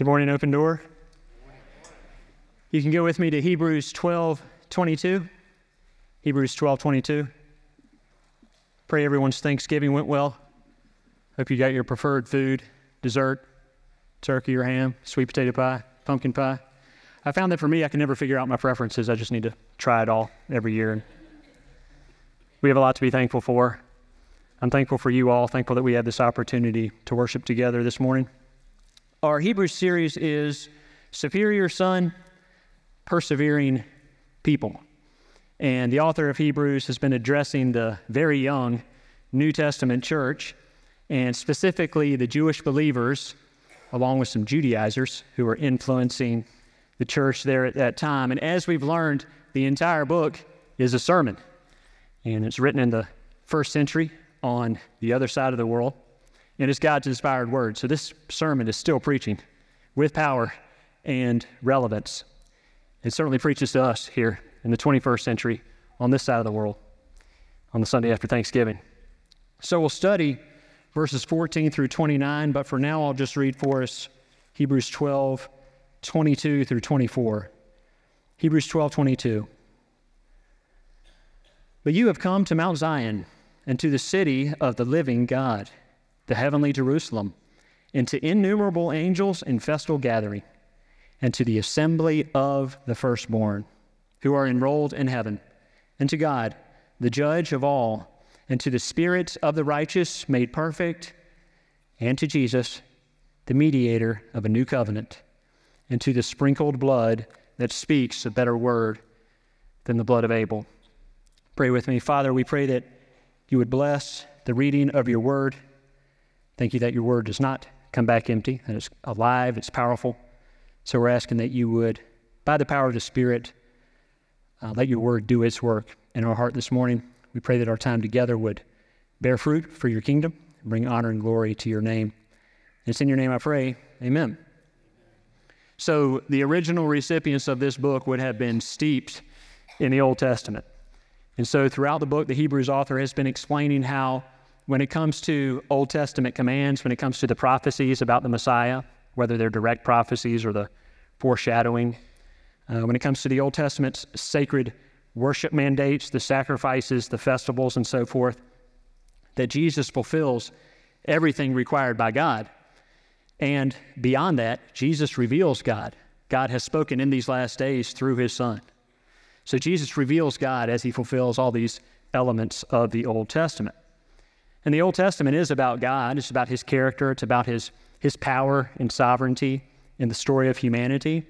Good morning, Open Door. You can go with me to Hebrews 12 22. Hebrews 12 22. Pray everyone's Thanksgiving went well. Hope you got your preferred food, dessert, turkey or ham, sweet potato pie, pumpkin pie. I found that for me, I can never figure out my preferences. I just need to try it all every year. We have a lot to be thankful for. I'm thankful for you all, thankful that we had this opportunity to worship together this morning. Our Hebrews series is Superior Son, Persevering People. And the author of Hebrews has been addressing the very young New Testament church, and specifically the Jewish believers, along with some Judaizers who were influencing the church there at that time. And as we've learned, the entire book is a sermon, and it's written in the first century on the other side of the world, and it's God's inspired word. So this sermon is still preaching with power and relevance. It certainly preaches to us here in the 21st century on this side of the world on the Sunday after Thanksgiving. So we'll study verses 14 through 29, but for now I'll just read for us Hebrews 12, 22 through 24. Hebrews 12, 22. But you have come to Mount Zion and to the city of the living God, the heavenly Jerusalem, and to innumerable angels in festal gathering, and to the assembly of the firstborn, who are enrolled in heaven, and to God, the judge of all, and to the spirits of the righteous made perfect, and to Jesus, the mediator of a new covenant, and to the sprinkled blood that speaks a better word than the blood of Abel. Pray with me. Father, we pray that you would bless the reading of your word. Thank you that your word does not come back empty, that it's alive, it's powerful. So we're asking that you would, by the power of the Spirit, uh, let your word do its work in our heart this morning. We pray that our time together would bear fruit for your kingdom, bring honor and glory to your name. It's in your name I pray. Amen. So the original recipients of this book would have been steeped in the Old Testament. And so throughout the book, the Hebrews author has been explaining how, when it comes to Old Testament commands, when it comes to the prophecies about the Messiah, whether they're direct prophecies or the foreshadowing, uh, when it comes to the Old Testament's sacred worship mandates, the sacrifices, the festivals, and so forth, that Jesus fulfills everything required by God. And beyond that, Jesus reveals God. God has spoken in these last days through his Son. So Jesus reveals God as he fulfills all these elements of the Old Testament. And the Old Testament is about God, it's about his character, it's about his, his power and sovereignty in the story of humanity.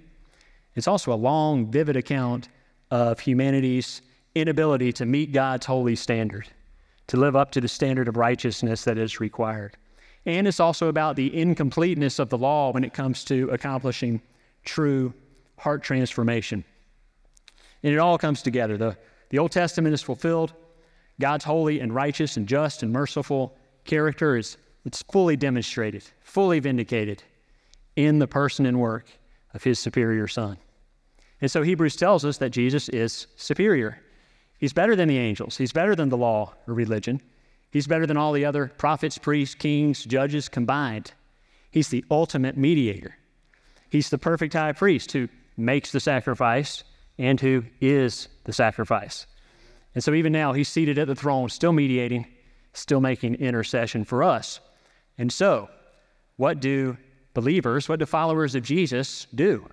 It's also a long, vivid account of humanity's inability to meet God's holy standard, to live up to the standard of righteousness that is required. And it's also about the incompleteness of the law when it comes to accomplishing true heart transformation. And it all comes together. The, the Old Testament is fulfilled. God's holy and righteous and just and merciful character is it's fully demonstrated, fully vindicated in the person and work of his superior son. And so Hebrews tells us that Jesus is superior. He's better than the angels. He's better than the law or religion. He's better than all the other prophets, priests, kings, judges combined. He's the ultimate mediator. He's the perfect high priest who makes the sacrifice and who is the sacrifice. And so even now, he's seated at the throne, still mediating, still making intercession for us. And so, what do believers, what do followers of Jesus do?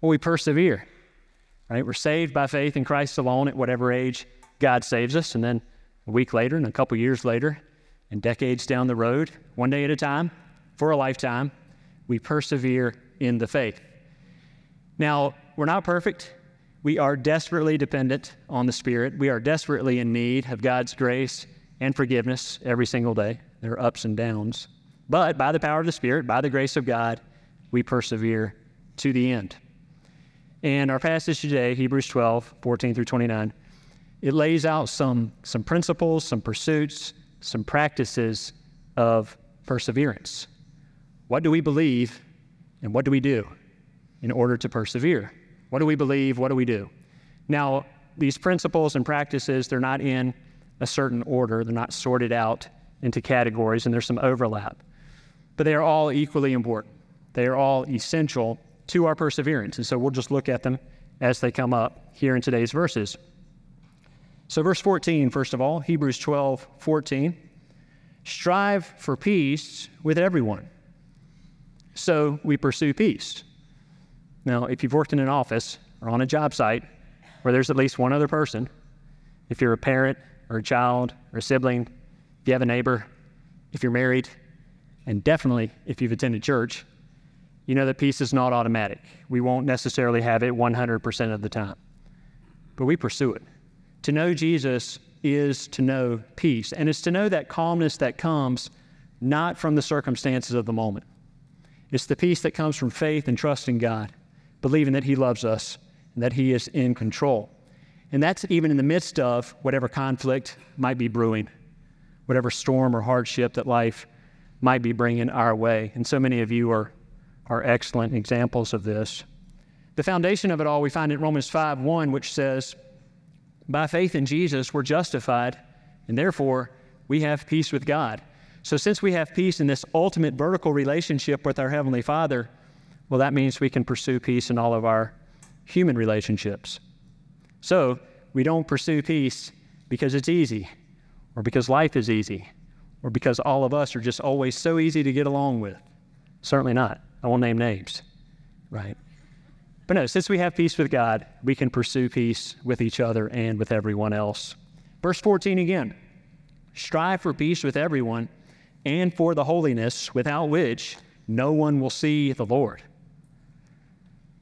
Well, we persevere, right? We're saved by faith in Christ alone at whatever age God saves us. And then a week later, and a couple years later, and decades down the road, one day at a time, for a lifetime, we persevere in the faith. Now, we're not perfect. We are desperately dependent on the Spirit. We are desperately in need of God's grace and forgiveness every single day. There are ups and downs. But by the power of the Spirit, by the grace of God, we persevere to the end. And our passage today, Hebrews 12, 14 through 29, it lays out some, some principles, some pursuits, some practices of perseverance. What do we believe and what do we do in order to persevere? What do we believe? What do we do? Now, these principles and practices, they're not in a certain order, they're not sorted out into categories, and there's some overlap. But they are all equally important. They are all essential to our perseverance. And so we'll just look at them as they come up here in today's verses. So, verse 14, first of all, Hebrews 12, 14. Strive for peace with everyone. So we pursue peace. Now, if you've worked in an office or on a job site where there's at least one other person, if you're a parent or a child or a sibling, if you have a neighbor, if you're married, and definitely if you've attended church, you know that peace is not automatic. We won't necessarily have it 100% of the time, but we pursue it. To know Jesus is to know peace, and it's to know that calmness that comes not from the circumstances of the moment. It's the peace that comes from faith and trust in God, believing that He loves us and that He is in control. And that's even in the midst of whatever conflict might be brewing, whatever storm or hardship that life might be bringing our way. And so many of you are, are excellent examples of this. The foundation of it all we find in Romans 5 1, which says, By faith in Jesus, we're justified, and therefore we have peace with God. So, since we have peace in this ultimate vertical relationship with our Heavenly Father, well, that means we can pursue peace in all of our human relationships. So, we don't pursue peace because it's easy, or because life is easy, or because all of us are just always so easy to get along with. Certainly not. I won't name names, right? But no, since we have peace with God, we can pursue peace with each other and with everyone else. Verse 14 again strive for peace with everyone and for the holiness without which no one will see the Lord.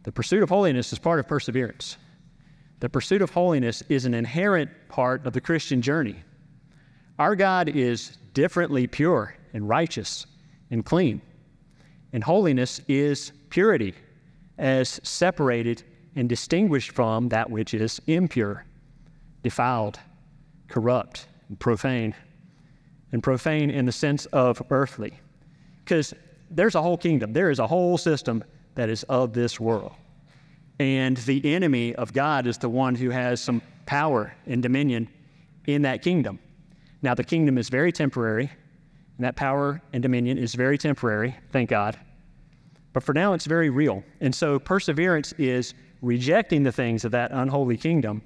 The pursuit of holiness is part of perseverance. The pursuit of holiness is an inherent part of the Christian journey. Our God is differently pure and righteous and clean. And holiness is purity, as separated and distinguished from that which is impure, defiled, corrupt, and profane. And profane in the sense of earthly. Because there's a whole kingdom, there is a whole system that is of this world. And the enemy of God is the one who has some power and dominion in that kingdom. Now, the kingdom is very temporary, and that power and dominion is very temporary, thank God. But for now, it's very real. And so, perseverance is rejecting the things of that unholy kingdom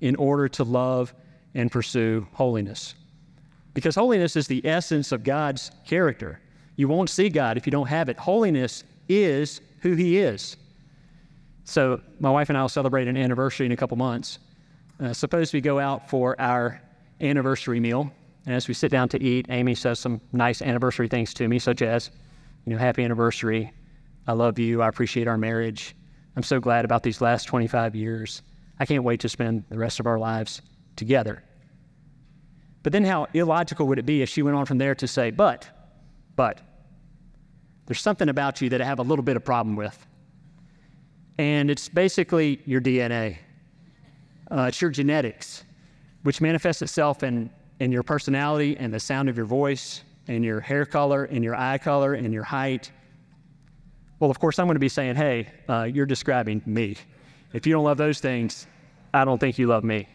in order to love and pursue holiness. Because holiness is the essence of God's character. You won't see God if you don't have it. Holiness is who He is. So, my wife and I will celebrate an anniversary in a couple months. Uh, suppose we go out for our anniversary meal. And as we sit down to eat, Amy says some nice anniversary things to me, such as, you know, happy anniversary. I love you. I appreciate our marriage. I'm so glad about these last 25 years. I can't wait to spend the rest of our lives together. But then, how illogical would it be if she went on from there to say, but, but, there's something about you that I have a little bit of problem with. And it's basically your DNA, uh, it's your genetics which manifests itself in, in your personality and the sound of your voice and your hair color and your eye color and your height. Well, of course, I'm going to be saying, hey, uh, you're describing me. If you don't love those things, I don't think you love me.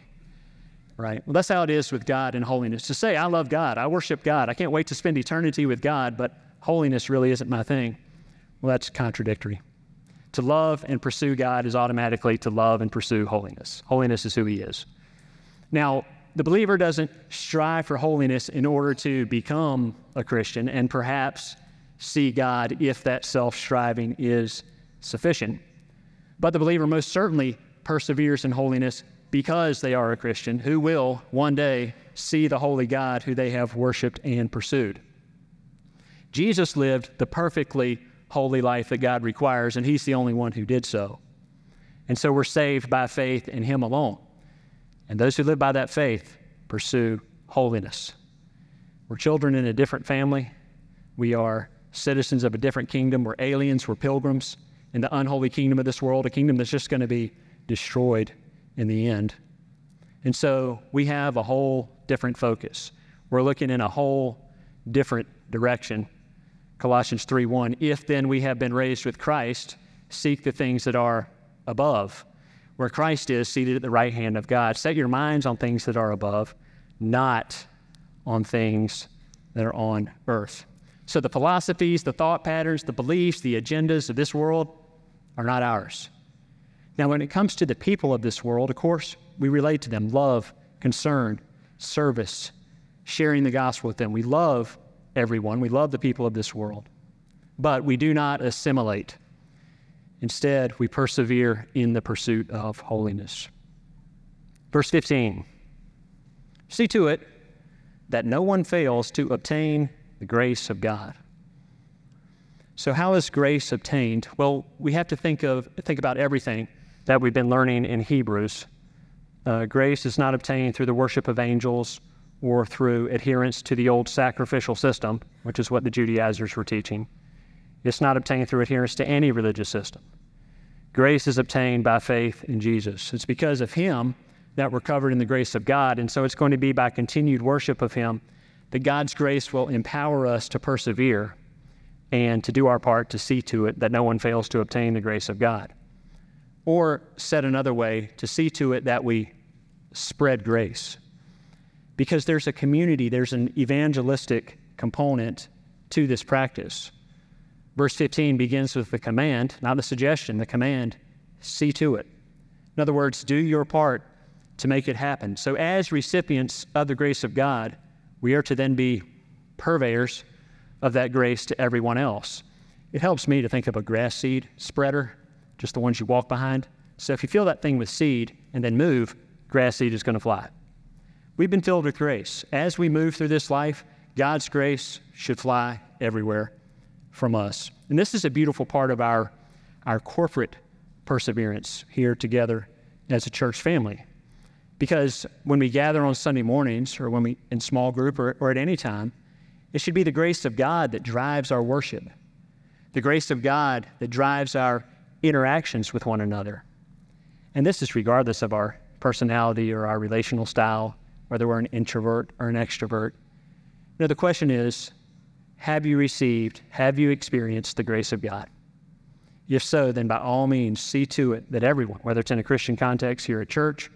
Right? Well, that's how it is with God and holiness. To say, I love God, I worship God, I can't wait to spend eternity with God, but holiness really isn't my thing. Well, that's contradictory. To love and pursue God is automatically to love and pursue holiness. Holiness is who He is. Now, the believer doesn't strive for holiness in order to become a Christian and perhaps see God if that self striving is sufficient. But the believer most certainly perseveres in holiness because they are a Christian who will one day see the holy God who they have worshiped and pursued. Jesus lived the perfectly holy life that God requires, and He's the only one who did so. And so we're saved by faith in Him alone. And those who live by that faith pursue holiness. We're children in a different family. We are citizens of a different kingdom. We're aliens. We're pilgrims in the unholy kingdom of this world, a kingdom that's just going to be destroyed in the end. And so we have a whole different focus. We're looking in a whole different direction. Colossians 3:1 If then we have been raised with Christ, seek the things that are above, where Christ is seated at the right hand of God. Set your minds on things that are above, not on things that are on earth. So the philosophies, the thought patterns, the beliefs, the agendas of this world are not ours. Now, when it comes to the people of this world, of course, we relate to them love, concern, service, sharing the gospel with them. We love everyone, we love the people of this world, but we do not assimilate. Instead, we persevere in the pursuit of holiness. Verse 15 See to it that no one fails to obtain the grace of God. So, how is grace obtained? Well, we have to think of think about everything that we've been learning in Hebrews. Uh, grace is not obtained through the worship of angels or through adherence to the old sacrificial system, which is what the Judaizers were teaching. It's not obtained through adherence to any religious system. Grace is obtained by faith in Jesus. It's because of Him that we're covered in the grace of God. And so it's going to be by continued worship of Him that God's grace will empower us to persevere and to do our part to see to it that no one fails to obtain the grace of God. Or, said another way, to see to it that we spread grace. Because there's a community, there's an evangelistic component to this practice. Verse 15 begins with the command, not the suggestion, the command see to it. In other words, do your part to make it happen. So, as recipients of the grace of God, we are to then be purveyors of that grace to everyone else. It helps me to think of a grass seed spreader, just the ones you walk behind. So, if you fill that thing with seed and then move, grass seed is going to fly. We've been filled with grace. As we move through this life, God's grace should fly everywhere from us. And this is a beautiful part of our, our corporate perseverance here together as a church family. Because when we gather on Sunday mornings or when we in small group or, or at any time, it should be the grace of God that drives our worship, the grace of God that drives our interactions with one another. And this is regardless of our personality or our relational style, whether we're an introvert or an extrovert. Know, the question is have you received, have you experienced the grace of God? If so, then by all means, see to it that everyone, whether it's in a Christian context here at church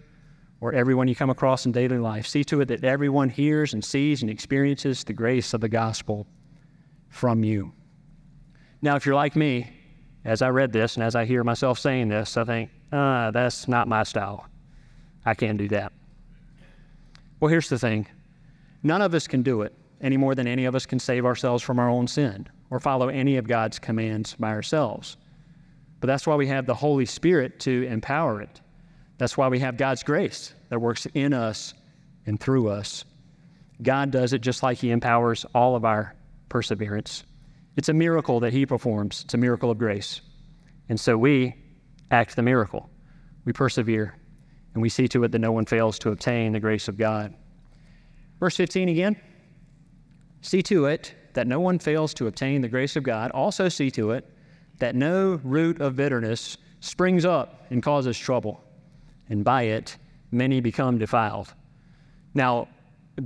or everyone you come across in daily life, see to it that everyone hears and sees and experiences the grace of the gospel from you. Now, if you're like me, as I read this and as I hear myself saying this, I think, ah, that's not my style. I can't do that. Well, here's the thing none of us can do it any more than any of us can save ourselves from our own sin or follow any of God's commands by ourselves. But that's why we have the Holy Spirit to empower it. That's why we have God's grace that works in us and through us. God does it just like He empowers all of our perseverance. It's a miracle that He performs, it's a miracle of grace. And so we act the miracle. We persevere, and we see to it that no one fails to obtain the grace of God. Verse 15 again. See to it that no one fails to obtain the grace of God. Also, see to it that no root of bitterness springs up and causes trouble, and by it many become defiled. Now,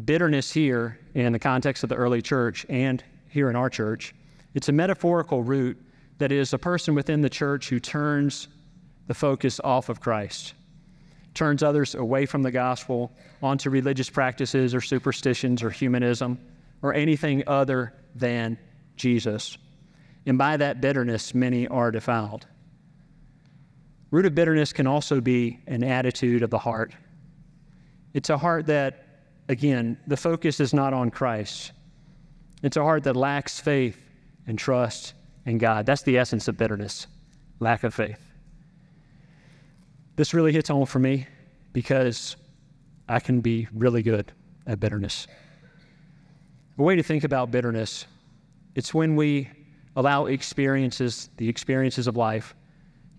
bitterness here in the context of the early church and here in our church, it's a metaphorical root that is a person within the church who turns the focus off of Christ, turns others away from the gospel onto religious practices or superstitions or humanism or anything other than Jesus. And by that bitterness, many are defiled. Root of bitterness can also be an attitude of the heart. It's a heart that, again, the focus is not on Christ. It's a heart that lacks faith and trust in God. That's the essence of bitterness lack of faith. This really hits home for me because I can be really good at bitterness. A way to think about bitterness, it's when we allow experiences, the experiences of life,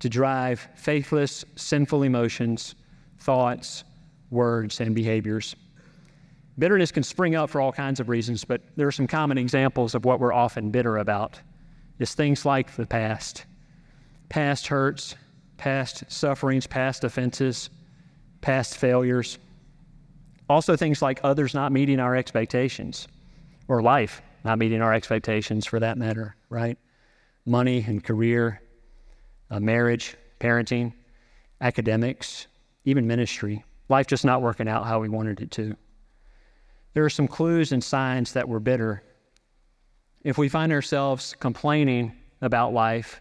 to drive faithless, sinful emotions, thoughts, words, and behaviors. Bitterness can spring up for all kinds of reasons, but there are some common examples of what we're often bitter about. It's things like the past, past hurts, past sufferings, past offenses, past failures. Also, things like others not meeting our expectations or life not meeting our expectations for that matter, right? Money and career, uh, marriage, parenting, academics, even ministry. Life just not working out how we wanted it to. There are some clues and signs that we're bitter. if we find ourselves complaining about life,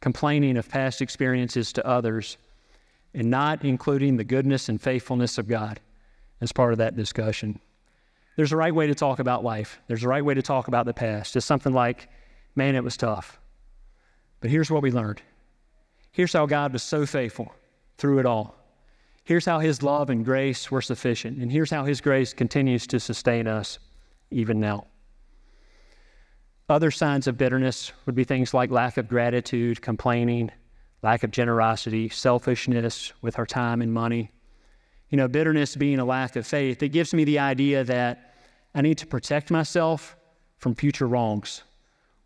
complaining of past experiences to others, and not including the goodness and faithfulness of God as part of that discussion. There's a right way to talk about life. There's a right way to talk about the past. It's something like, man, it was tough. But here's what we learned. Here's how God was so faithful through it all. Here's how His love and grace were sufficient. And here's how His grace continues to sustain us even now. Other signs of bitterness would be things like lack of gratitude, complaining, lack of generosity, selfishness with our time and money. You know, bitterness being a lack of faith, it gives me the idea that I need to protect myself from future wrongs,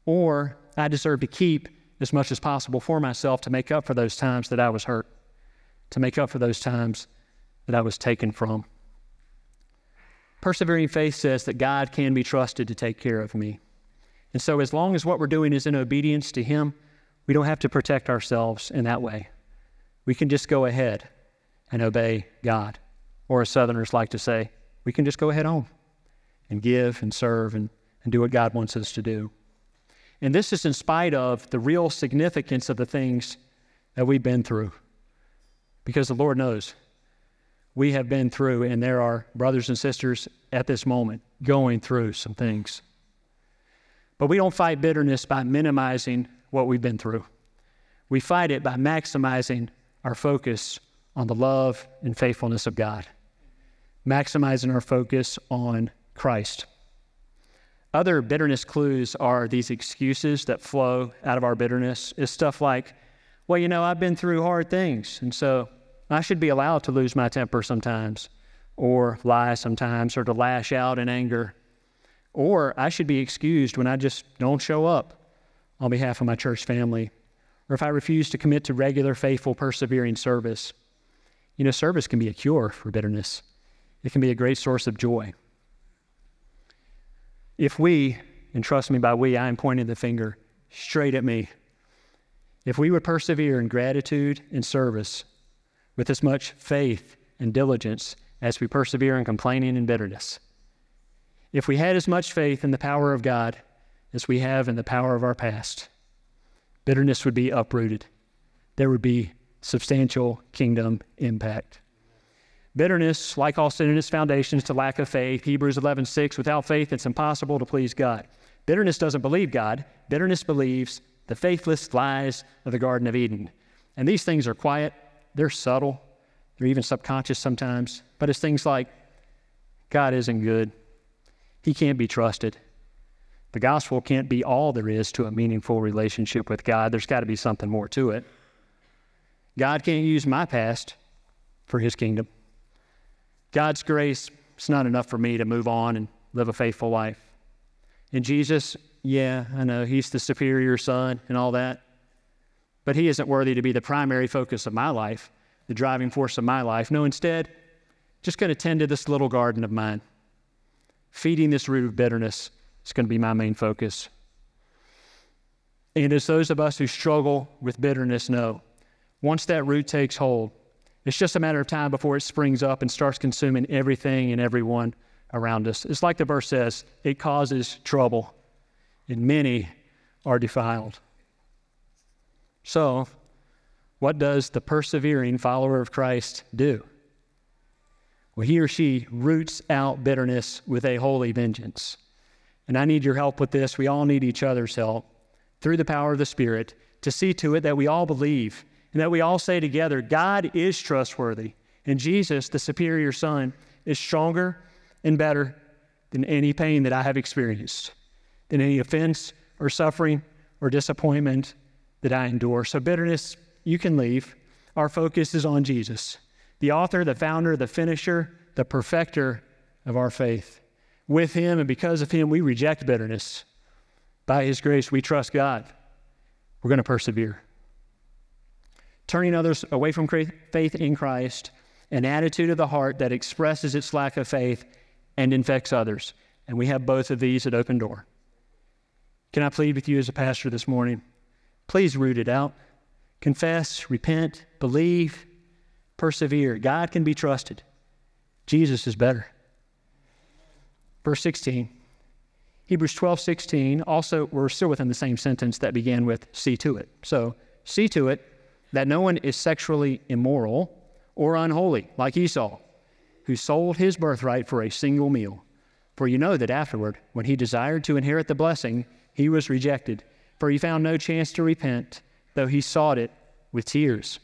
or I deserve to keep as much as possible for myself to make up for those times that I was hurt, to make up for those times that I was taken from. Persevering faith says that God can be trusted to take care of me. And so, as long as what we're doing is in obedience to Him, we don't have to protect ourselves in that way. We can just go ahead and obey God. Or, as Southerners like to say, we can just go ahead on and give and serve and, and do what God wants us to do. And this is in spite of the real significance of the things that we've been through. Because the Lord knows we have been through, and there are brothers and sisters at this moment going through some things. But we don't fight bitterness by minimizing what we've been through. We fight it by maximizing our focus on the love and faithfulness of God, maximizing our focus on Christ. Other bitterness clues are these excuses that flow out of our bitterness. It's stuff like, well, you know, I've been through hard things, and so I should be allowed to lose my temper sometimes, or lie sometimes, or to lash out in anger. Or I should be excused when I just don't show up on behalf of my church family, or if I refuse to commit to regular, faithful, persevering service. You know, service can be a cure for bitterness, it can be a great source of joy. If we, and trust me by we, I am pointing the finger straight at me, if we would persevere in gratitude and service with as much faith and diligence as we persevere in complaining and bitterness, if we had as much faith in the power of God as we have in the power of our past, bitterness would be uprooted. There would be substantial kingdom impact. Bitterness, like all sin, is foundations to lack of faith. Hebrews 11:6. Without faith, it's impossible to please God. Bitterness doesn't believe God. Bitterness believes the faithless lies of the Garden of Eden. And these things are quiet. They're subtle. They're even subconscious sometimes. But it's things like God isn't good. He can't be trusted. The gospel can't be all there is to a meaningful relationship with God. There's got to be something more to it. God can't use my past for his kingdom. God's grace is not enough for me to move on and live a faithful life. And Jesus, yeah, I know, he's the superior son and all that. But he isn't worthy to be the primary focus of my life, the driving force of my life. No, instead, just going to tend to this little garden of mine feeding this root of bitterness is going to be my main focus. And as those of us who struggle with bitterness know, once that root takes hold, it's just a matter of time before it springs up and starts consuming everything and everyone around us. It's like the verse says it causes trouble, and many are defiled. So, what does the persevering follower of Christ do? Well, he or she roots out bitterness with a holy vengeance. And I need your help with this. We all need each other's help through the power of the Spirit to see to it that we all believe and that we all say together, God is trustworthy. And Jesus, the superior Son, is stronger and better than any pain that I have experienced, than any offense or suffering or disappointment that I endure. So, bitterness, you can leave. Our focus is on Jesus the author, the founder, the finisher, the perfecter of our faith. With him and because of him, we reject bitterness. By his grace, we trust God. We're going to persevere. Turning others away from faith in Christ, an attitude of the heart that expresses its lack of faith and infects others. And we have both of these at Open Door. Can I plead with you as a pastor this morning? Please root it out. Confess, repent, believe, persevere. God can be trusted. Jesus is better. Verse 16 Hebrews 12, 16, also, we're still within the same sentence that began with see to it. So, see to it that no one is sexually immoral or unholy, like Esau, who sold his birthright for a single meal. For you know that afterward, when he desired to inherit the blessing, he was rejected, for he found no chance to repent, though he sought it with tears.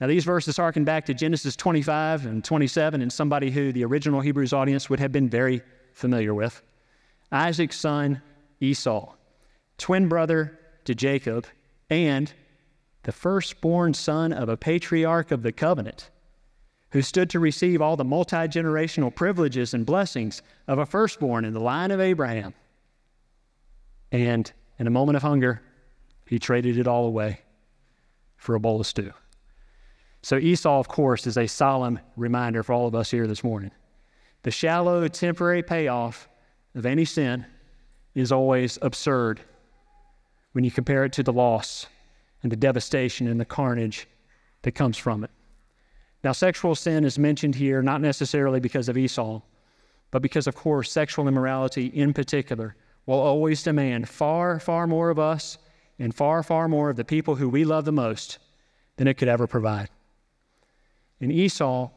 Now, these verses harken back to Genesis 25 and 27, and somebody who the original Hebrews audience would have been very familiar with. Isaac's son, Esau, twin brother to Jacob, and the firstborn son of a patriarch of the covenant, who stood to receive all the multi generational privileges and blessings of a firstborn in the line of Abraham. And in a moment of hunger, he traded it all away for a bowl of stew. So, Esau, of course, is a solemn reminder for all of us here this morning. The shallow, temporary payoff of any sin is always absurd when you compare it to the loss and the devastation and the carnage that comes from it. Now, sexual sin is mentioned here not necessarily because of Esau, but because, of course, sexual immorality in particular will always demand far, far more of us and far, far more of the people who we love the most than it could ever provide. And Esau,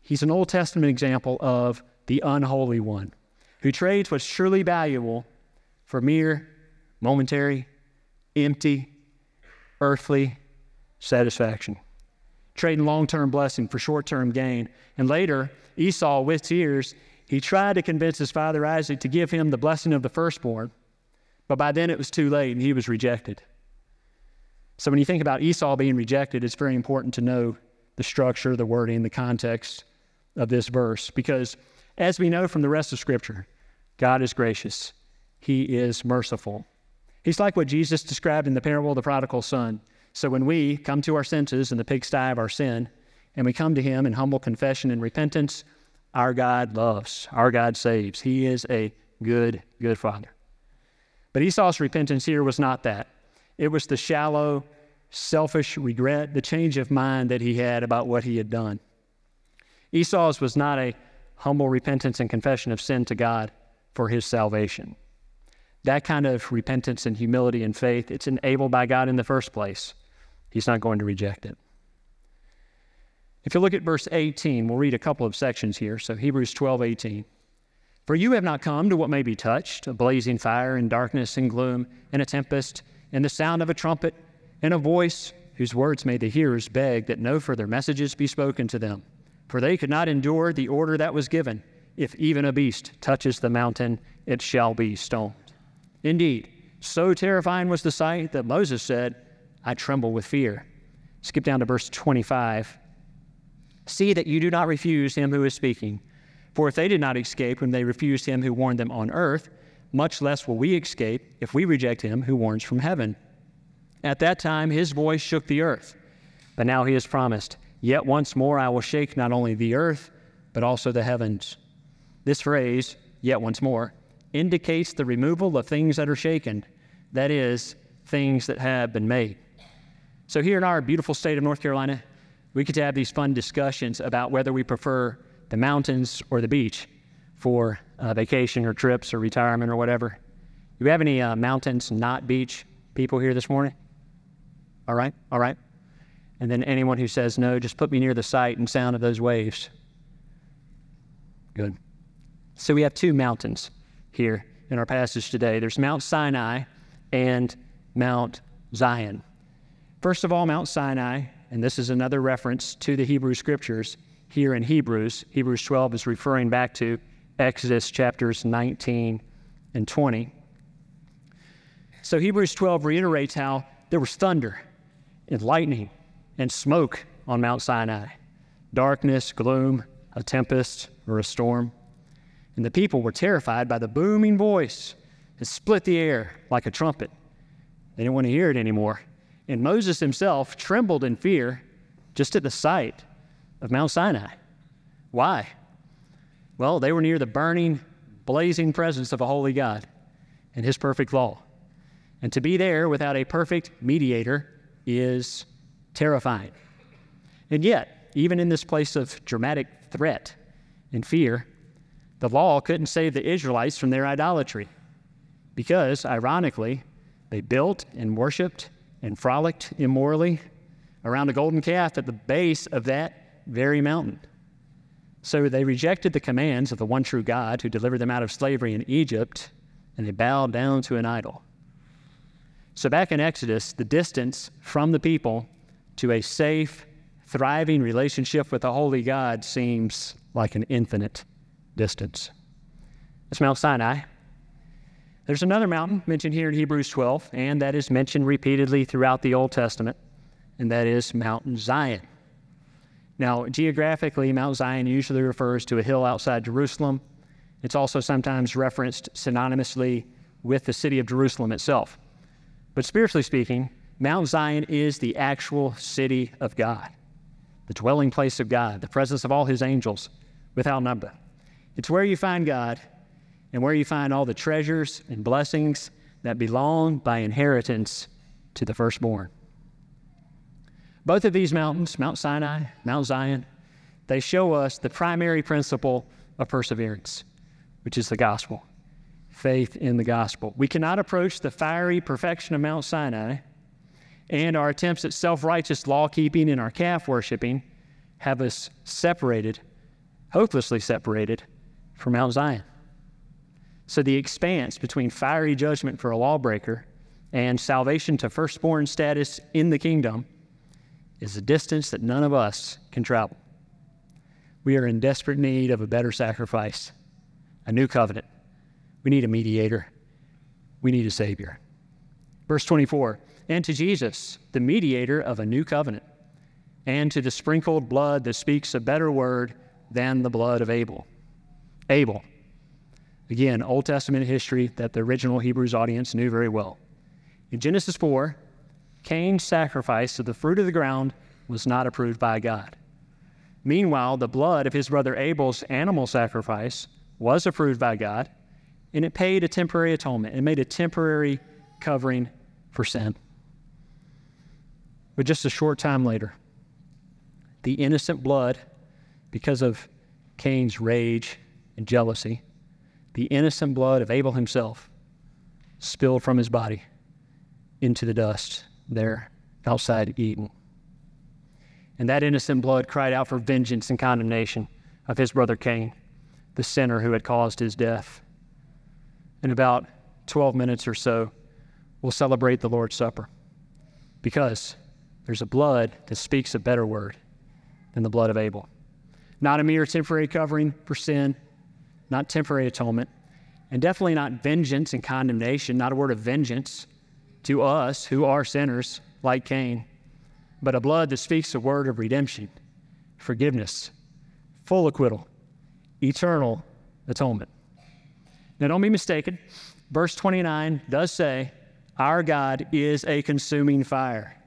he's an Old Testament example of the unholy one who trades what's truly valuable for mere, momentary, empty, earthly satisfaction. Trading long term blessing for short term gain. And later, Esau, with tears, he tried to convince his father Isaac to give him the blessing of the firstborn, but by then it was too late and he was rejected. So when you think about Esau being rejected, it's very important to know the structure, the wording, the context of this verse. Because as we know from the rest of Scripture, God is gracious, He is merciful. He's like what Jesus described in the parable of the prodigal son. So when we come to our senses in the pigsty of our sin, and we come to Him in humble confession and repentance, our God loves, our God saves. He is a good, good Father. But Esau's repentance here was not that. It was the shallow, selfish regret, the change of mind that he had about what he had done. Esau's was not a humble repentance and confession of sin to God for his salvation. That kind of repentance and humility and faith, it's enabled by God in the first place. He's not going to reject it. If you look at verse 18, we'll read a couple of sections here. So Hebrews 12, 18. For you have not come to what may be touched, a blazing fire and darkness and gloom and a tempest and the sound of a trumpet in a voice whose words made the hearers beg that no further messages be spoken to them. For they could not endure the order that was given if even a beast touches the mountain, it shall be stoned. Indeed, so terrifying was the sight that Moses said, I tremble with fear. Skip down to verse 25. See that you do not refuse him who is speaking. For if they did not escape when they refused him who warned them on earth, much less will we escape if we reject him who warns from heaven. At that time, his voice shook the earth. But now he has promised, Yet once more I will shake not only the earth, but also the heavens. This phrase, yet once more, indicates the removal of things that are shaken, that is, things that have been made. So, here in our beautiful state of North Carolina, we get to have these fun discussions about whether we prefer the mountains or the beach for uh, vacation or trips or retirement or whatever. Do we have any uh, mountains, not beach people here this morning? All right, all right. And then anyone who says no, just put me near the sight and sound of those waves. Good. So we have two mountains here in our passage today there's Mount Sinai and Mount Zion. First of all, Mount Sinai, and this is another reference to the Hebrew scriptures here in Hebrews. Hebrews 12 is referring back to Exodus chapters 19 and 20. So Hebrews 12 reiterates how there was thunder and lightning and smoke on Mount Sinai, darkness, gloom, a tempest, or a storm. And the people were terrified by the booming voice that split the air like a trumpet. They didn't want to hear it anymore. And Moses himself trembled in fear just at the sight of Mount Sinai. Why? Well, they were near the burning, blazing presence of a holy God and his perfect law. And to be there without a perfect mediator is terrifying. And yet, even in this place of dramatic threat and fear, the law couldn't save the Israelites from their idolatry. because, ironically, they built and worshiped and frolicked immorally around a golden calf at the base of that very mountain. So they rejected the commands of the one true God who delivered them out of slavery in Egypt, and they bowed down to an idol. So back in Exodus, the distance from the people to a safe, thriving relationship with the Holy God seems like an infinite distance. It's Mount Sinai. There's another mountain mentioned here in Hebrews 12, and that is mentioned repeatedly throughout the Old Testament, and that is Mount Zion. Now, geographically, Mount Zion usually refers to a hill outside Jerusalem. It's also sometimes referenced synonymously with the city of Jerusalem itself. But spiritually speaking, Mount Zion is the actual city of God, the dwelling place of God, the presence of all his angels without number. It's where you find God and where you find all the treasures and blessings that belong by inheritance to the firstborn. Both of these mountains, Mount Sinai, Mount Zion, they show us the primary principle of perseverance, which is the gospel faith in the gospel. We cannot approach the fiery perfection of Mount Sinai, and our attempts at self righteous law keeping and our calf worshiping have us separated, hopelessly separated from Mount Zion. So the expanse between fiery judgment for a lawbreaker and salvation to firstborn status in the kingdom is a distance that none of us can travel. We are in desperate need of a better sacrifice, a new covenant, we need a mediator. We need a Savior. Verse 24 And to Jesus, the mediator of a new covenant, and to the sprinkled blood that speaks a better word than the blood of Abel. Abel. Again, Old Testament history that the original Hebrews audience knew very well. In Genesis 4, Cain's sacrifice of the fruit of the ground was not approved by God. Meanwhile, the blood of his brother Abel's animal sacrifice was approved by God and it paid a temporary atonement. It made a temporary covering for sin. But just a short time later, the innocent blood, because of Cain's rage and jealousy, the innocent blood of Abel himself spilled from his body into the dust there outside Eden. And that innocent blood cried out for vengeance and condemnation of his brother Cain, the sinner who had caused his death in about 12 minutes or so, we'll celebrate the Lord's Supper because there's a blood that speaks a better word than the blood of Abel. Not a mere temporary covering for sin, not temporary atonement, and definitely not vengeance and condemnation, not a word of vengeance to us who are sinners like Cain, but a blood that speaks a word of redemption, forgiveness, full acquittal, eternal atonement. Now, don't be mistaken. Verse 29 does say, Our God is a consuming fire.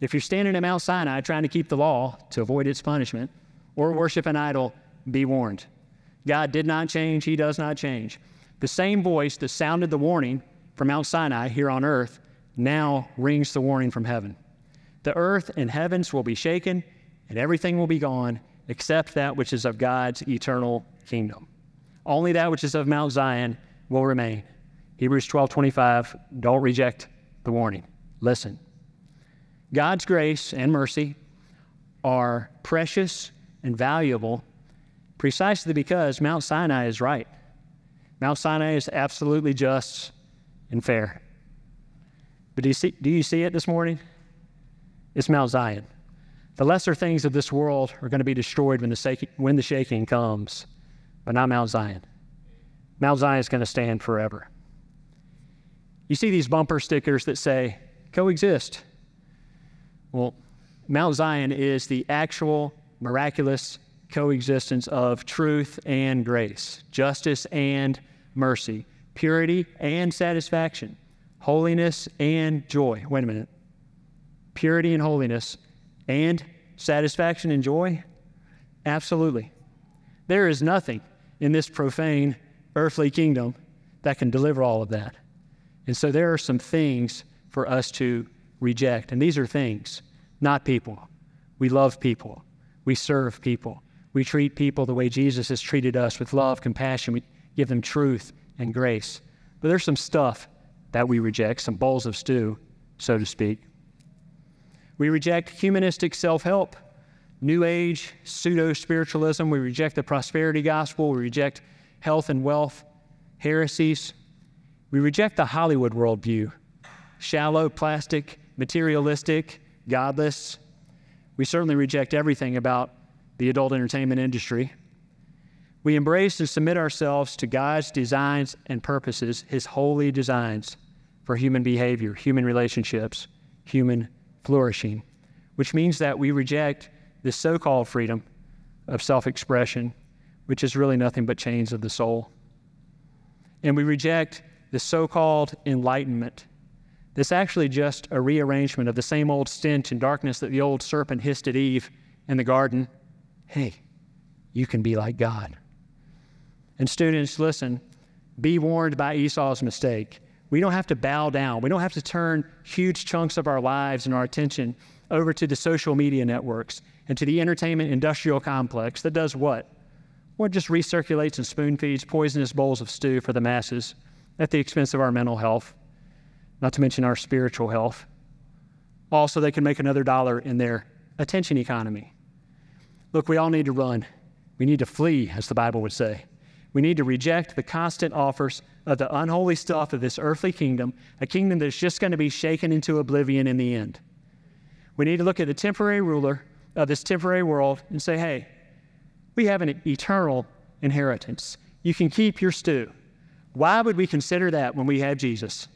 If you're standing at Mount Sinai trying to keep the law to avoid its punishment or worship an idol, be warned. God did not change, He does not change. The same voice that sounded the warning from Mount Sinai here on earth now rings the warning from heaven. The earth and heavens will be shaken, and everything will be gone except that which is of God's eternal kingdom. Only that which is of Mount Zion will remain. Hebrews 12 25, don't reject the warning. Listen. God's grace and mercy are precious and valuable precisely because Mount Sinai is right. Mount Sinai is absolutely just and fair. But do you see, do you see it this morning? It's Mount Zion. The lesser things of this world are going to be destroyed when the, when the shaking comes but not Mount Zion. Mount Zion is going to stand forever. You see these bumper stickers that say, coexist. Well, Mount Zion is the actual miraculous coexistence of truth and grace, justice and mercy, purity and satisfaction, holiness and joy. Wait a minute. Purity and holiness and satisfaction and joy? Absolutely. There is nothing in this profane earthly kingdom that can deliver all of that. And so there are some things for us to reject. And these are things, not people. We love people, we serve people, we treat people the way Jesus has treated us with love, compassion, we give them truth and grace. but there's some stuff that we reject, some bowls of stew, so to speak. We reject humanistic self help, New Age, pseudo spiritualism. We reject the prosperity gospel. We reject health and wealth heresies. We reject the Hollywood worldview shallow, plastic, materialistic, godless. We certainly reject everything about the adult entertainment industry. We embrace and submit ourselves to God's designs and purposes, His holy designs for human behavior, human relationships, human flourishing, which means that we reject this so called freedom of self expression, which is really nothing but chains of the soul. And we reject the so called enlightenment. That's actually just a rearrangement of the same old stench and darkness that the old serpent hissed at Eve in the garden. Hey, you can be like God. And students, listen, be warned by Esau's mistake. We don't have to bow down. We don't have to turn huge chunks of our lives and our attention over to the social media networks and to the entertainment industrial complex that does what? What just recirculates and spoon feeds poisonous bowls of stew for the masses at the expense of our mental health, not to mention our spiritual health. Also, they can make another dollar in their attention economy. Look, we all need to run. We need to flee, as the Bible would say. We need to reject the constant offers of the unholy stuff of this earthly kingdom, a kingdom that's just going to be shaken into oblivion in the end. We need to look at the temporary ruler of this temporary world and say, hey, we have an eternal inheritance. You can keep your stew. Why would we consider that when we have Jesus?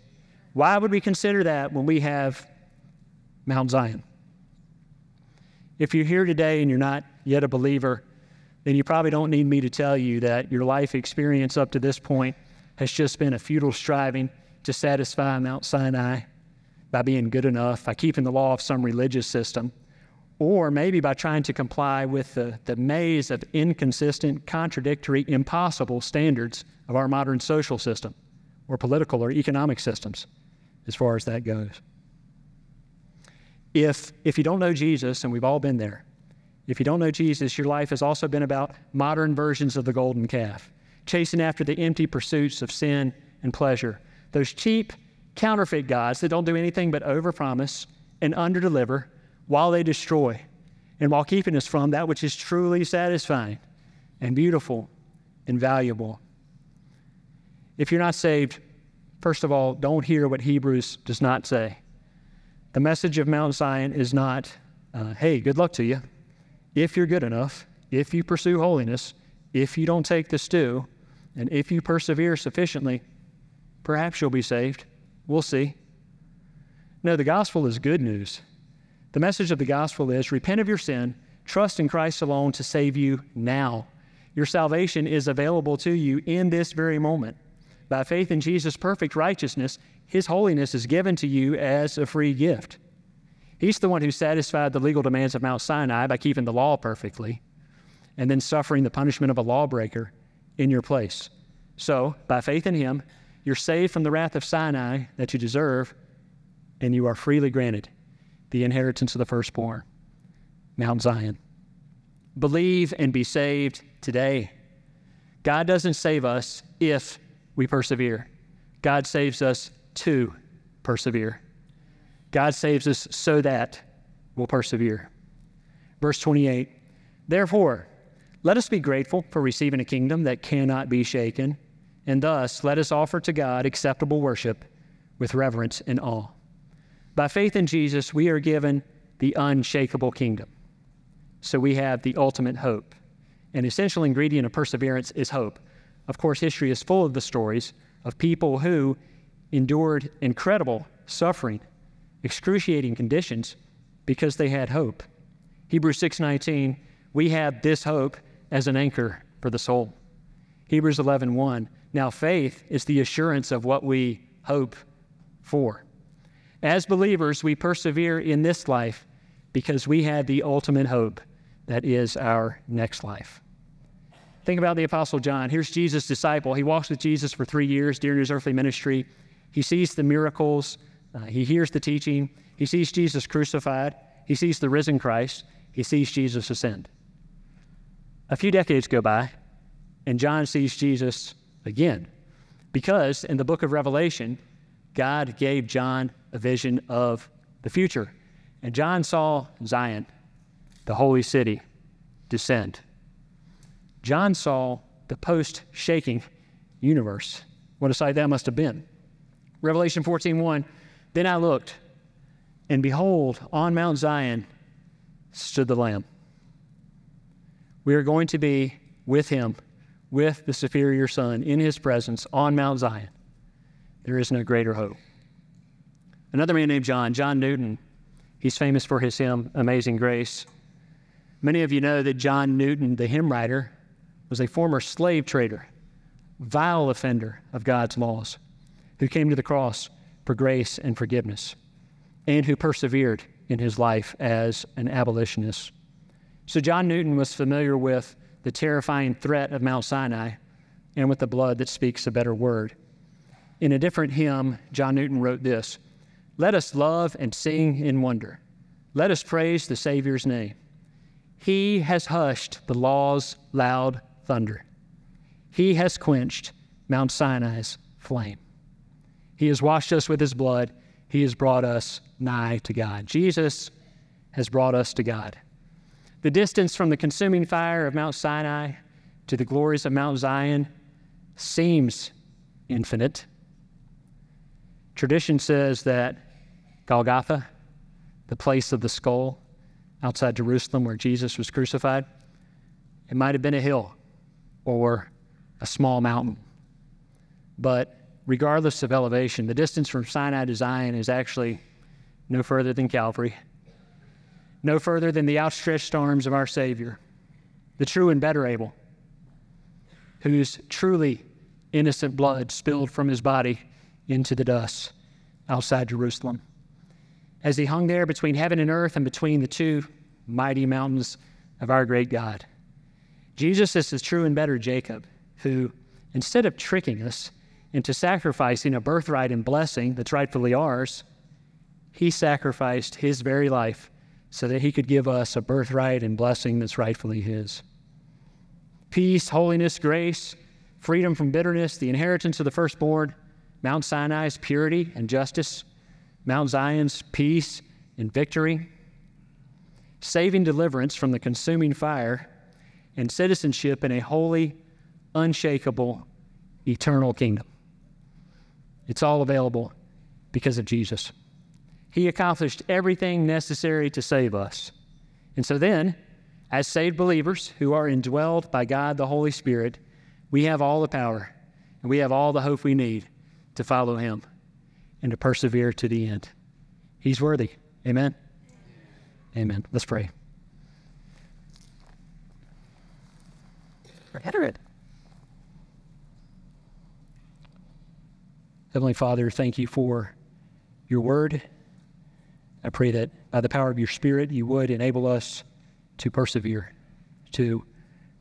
Why would we consider that when we have Mount Zion? If you're here today and you're not yet a believer, then you probably don't need me to tell you that your life experience up to this point has just been a futile striving to satisfy Mount Sinai by being good enough, by keeping the law of some religious system, or maybe by trying to comply with the, the maze of inconsistent, contradictory, impossible standards of our modern social system or political or economic systems, as far as that goes. If, if you don't know Jesus, and we've all been there, if you don't know Jesus, your life has also been about modern versions of the golden calf, chasing after the empty pursuits of sin and pleasure, those cheap, counterfeit gods that don't do anything but overpromise and underdeliver while they destroy and while keeping us from that which is truly satisfying and beautiful and valuable. If you're not saved, first of all, don't hear what Hebrews does not say. The message of Mount Zion is not, uh, hey, good luck to you if you're good enough, if you pursue holiness, if you don't take the stew, and if you persevere sufficiently, perhaps you'll be saved. We'll see. No, the gospel is good news. The message of the gospel is repent of your sin, trust in Christ alone to save you now. Your salvation is available to you in this very moment. By faith in Jesus' perfect righteousness, his holiness is given to you as a free gift. He's the one who satisfied the legal demands of Mount Sinai by keeping the law perfectly and then suffering the punishment of a lawbreaker in your place. So, by faith in Him, you're saved from the wrath of Sinai that you deserve, and you are freely granted the inheritance of the firstborn, Mount Zion. Believe and be saved today. God doesn't save us if we persevere, God saves us to persevere. God saves us so that we'll persevere. Verse 28 Therefore, let us be grateful for receiving a kingdom that cannot be shaken, and thus let us offer to God acceptable worship with reverence and awe. By faith in Jesus, we are given the unshakable kingdom. So we have the ultimate hope. An essential ingredient of perseverance is hope. Of course, history is full of the stories of people who endured incredible suffering excruciating conditions because they had hope. Hebrews 6:19, we have this hope as an anchor for the soul. Hebrews 11:1, now faith is the assurance of what we hope for. As believers, we persevere in this life because we have the ultimate hope that is our next life. Think about the Apostle John. Here's Jesus' disciple. He walks with Jesus for three years during his earthly ministry. He sees the miracles, uh, he hears the teaching. He sees Jesus crucified. He sees the risen Christ. He sees Jesus ascend. A few decades go by, and John sees Jesus again. Because in the book of Revelation, God gave John a vision of the future. And John saw Zion, the holy city, descend. John saw the post shaking universe. What a sight that must have been. Revelation 14:1 Then I looked and behold on Mount Zion stood the lamb. We are going to be with him with the superior son in his presence on Mount Zion. There is no greater hope. Another man named John, John Newton, he's famous for his hymn Amazing Grace. Many of you know that John Newton, the hymn writer, was a former slave trader, vile offender of God's laws, who came to the cross for grace and forgiveness, and who persevered in his life as an abolitionist. So, John Newton was familiar with the terrifying threat of Mount Sinai and with the blood that speaks a better word. In a different hymn, John Newton wrote this Let us love and sing in wonder. Let us praise the Savior's name. He has hushed the law's loud thunder. He has quenched Mount Sinai's flame. He has washed us with his blood. He has brought us nigh to God. Jesus has brought us to God. The distance from the consuming fire of Mount Sinai to the glories of Mount Zion seems infinite. Tradition says that Golgotha, the place of the skull outside Jerusalem where Jesus was crucified, it might have been a hill or a small mountain. But regardless of elevation, the distance from Sinai to Zion is actually no further than Calvary, no further than the outstretched arms of our Savior, the true and better Abel, whose truly innocent blood spilled from his body into the dust outside Jerusalem. As he hung there between heaven and earth and between the two mighty mountains of our great God. Jesus is the true and better Jacob, who, instead of tricking us into sacrificing a birthright and blessing that's rightfully ours, he sacrificed his very life so that he could give us a birthright and blessing that's rightfully his. Peace, holiness, grace, freedom from bitterness, the inheritance of the firstborn, Mount Sinai's purity and justice, Mount Zion's peace and victory, saving deliverance from the consuming fire and citizenship in a holy, unshakable, eternal kingdom. It's all available because of Jesus. He accomplished everything necessary to save us. And so then, as saved believers who are indwelled by God the Holy Spirit, we have all the power and we have all the hope we need to follow Him and to persevere to the end. He's worthy. Amen. Amen. Let's pray. Rhetoric. Heavenly Father, thank you for your word. I pray that by the power of your Spirit, you would enable us to persevere, to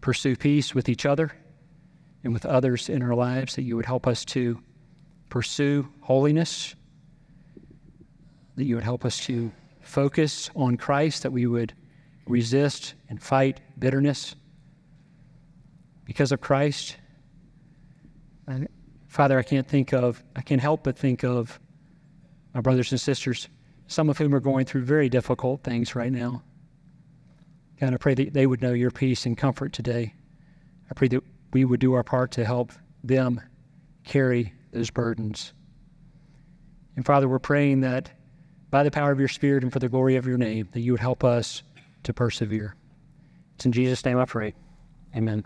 pursue peace with each other and with others in our lives, that you would help us to pursue holiness, that you would help us to focus on Christ, that we would resist and fight bitterness because of Christ. And Father, I can't think of, I can't help but think of my brothers and sisters, some of whom are going through very difficult things right now. God, I pray that they would know your peace and comfort today. I pray that we would do our part to help them carry those burdens. And Father, we're praying that by the power of your Spirit and for the glory of your name, that you would help us to persevere. It's in Jesus' name I pray. Amen.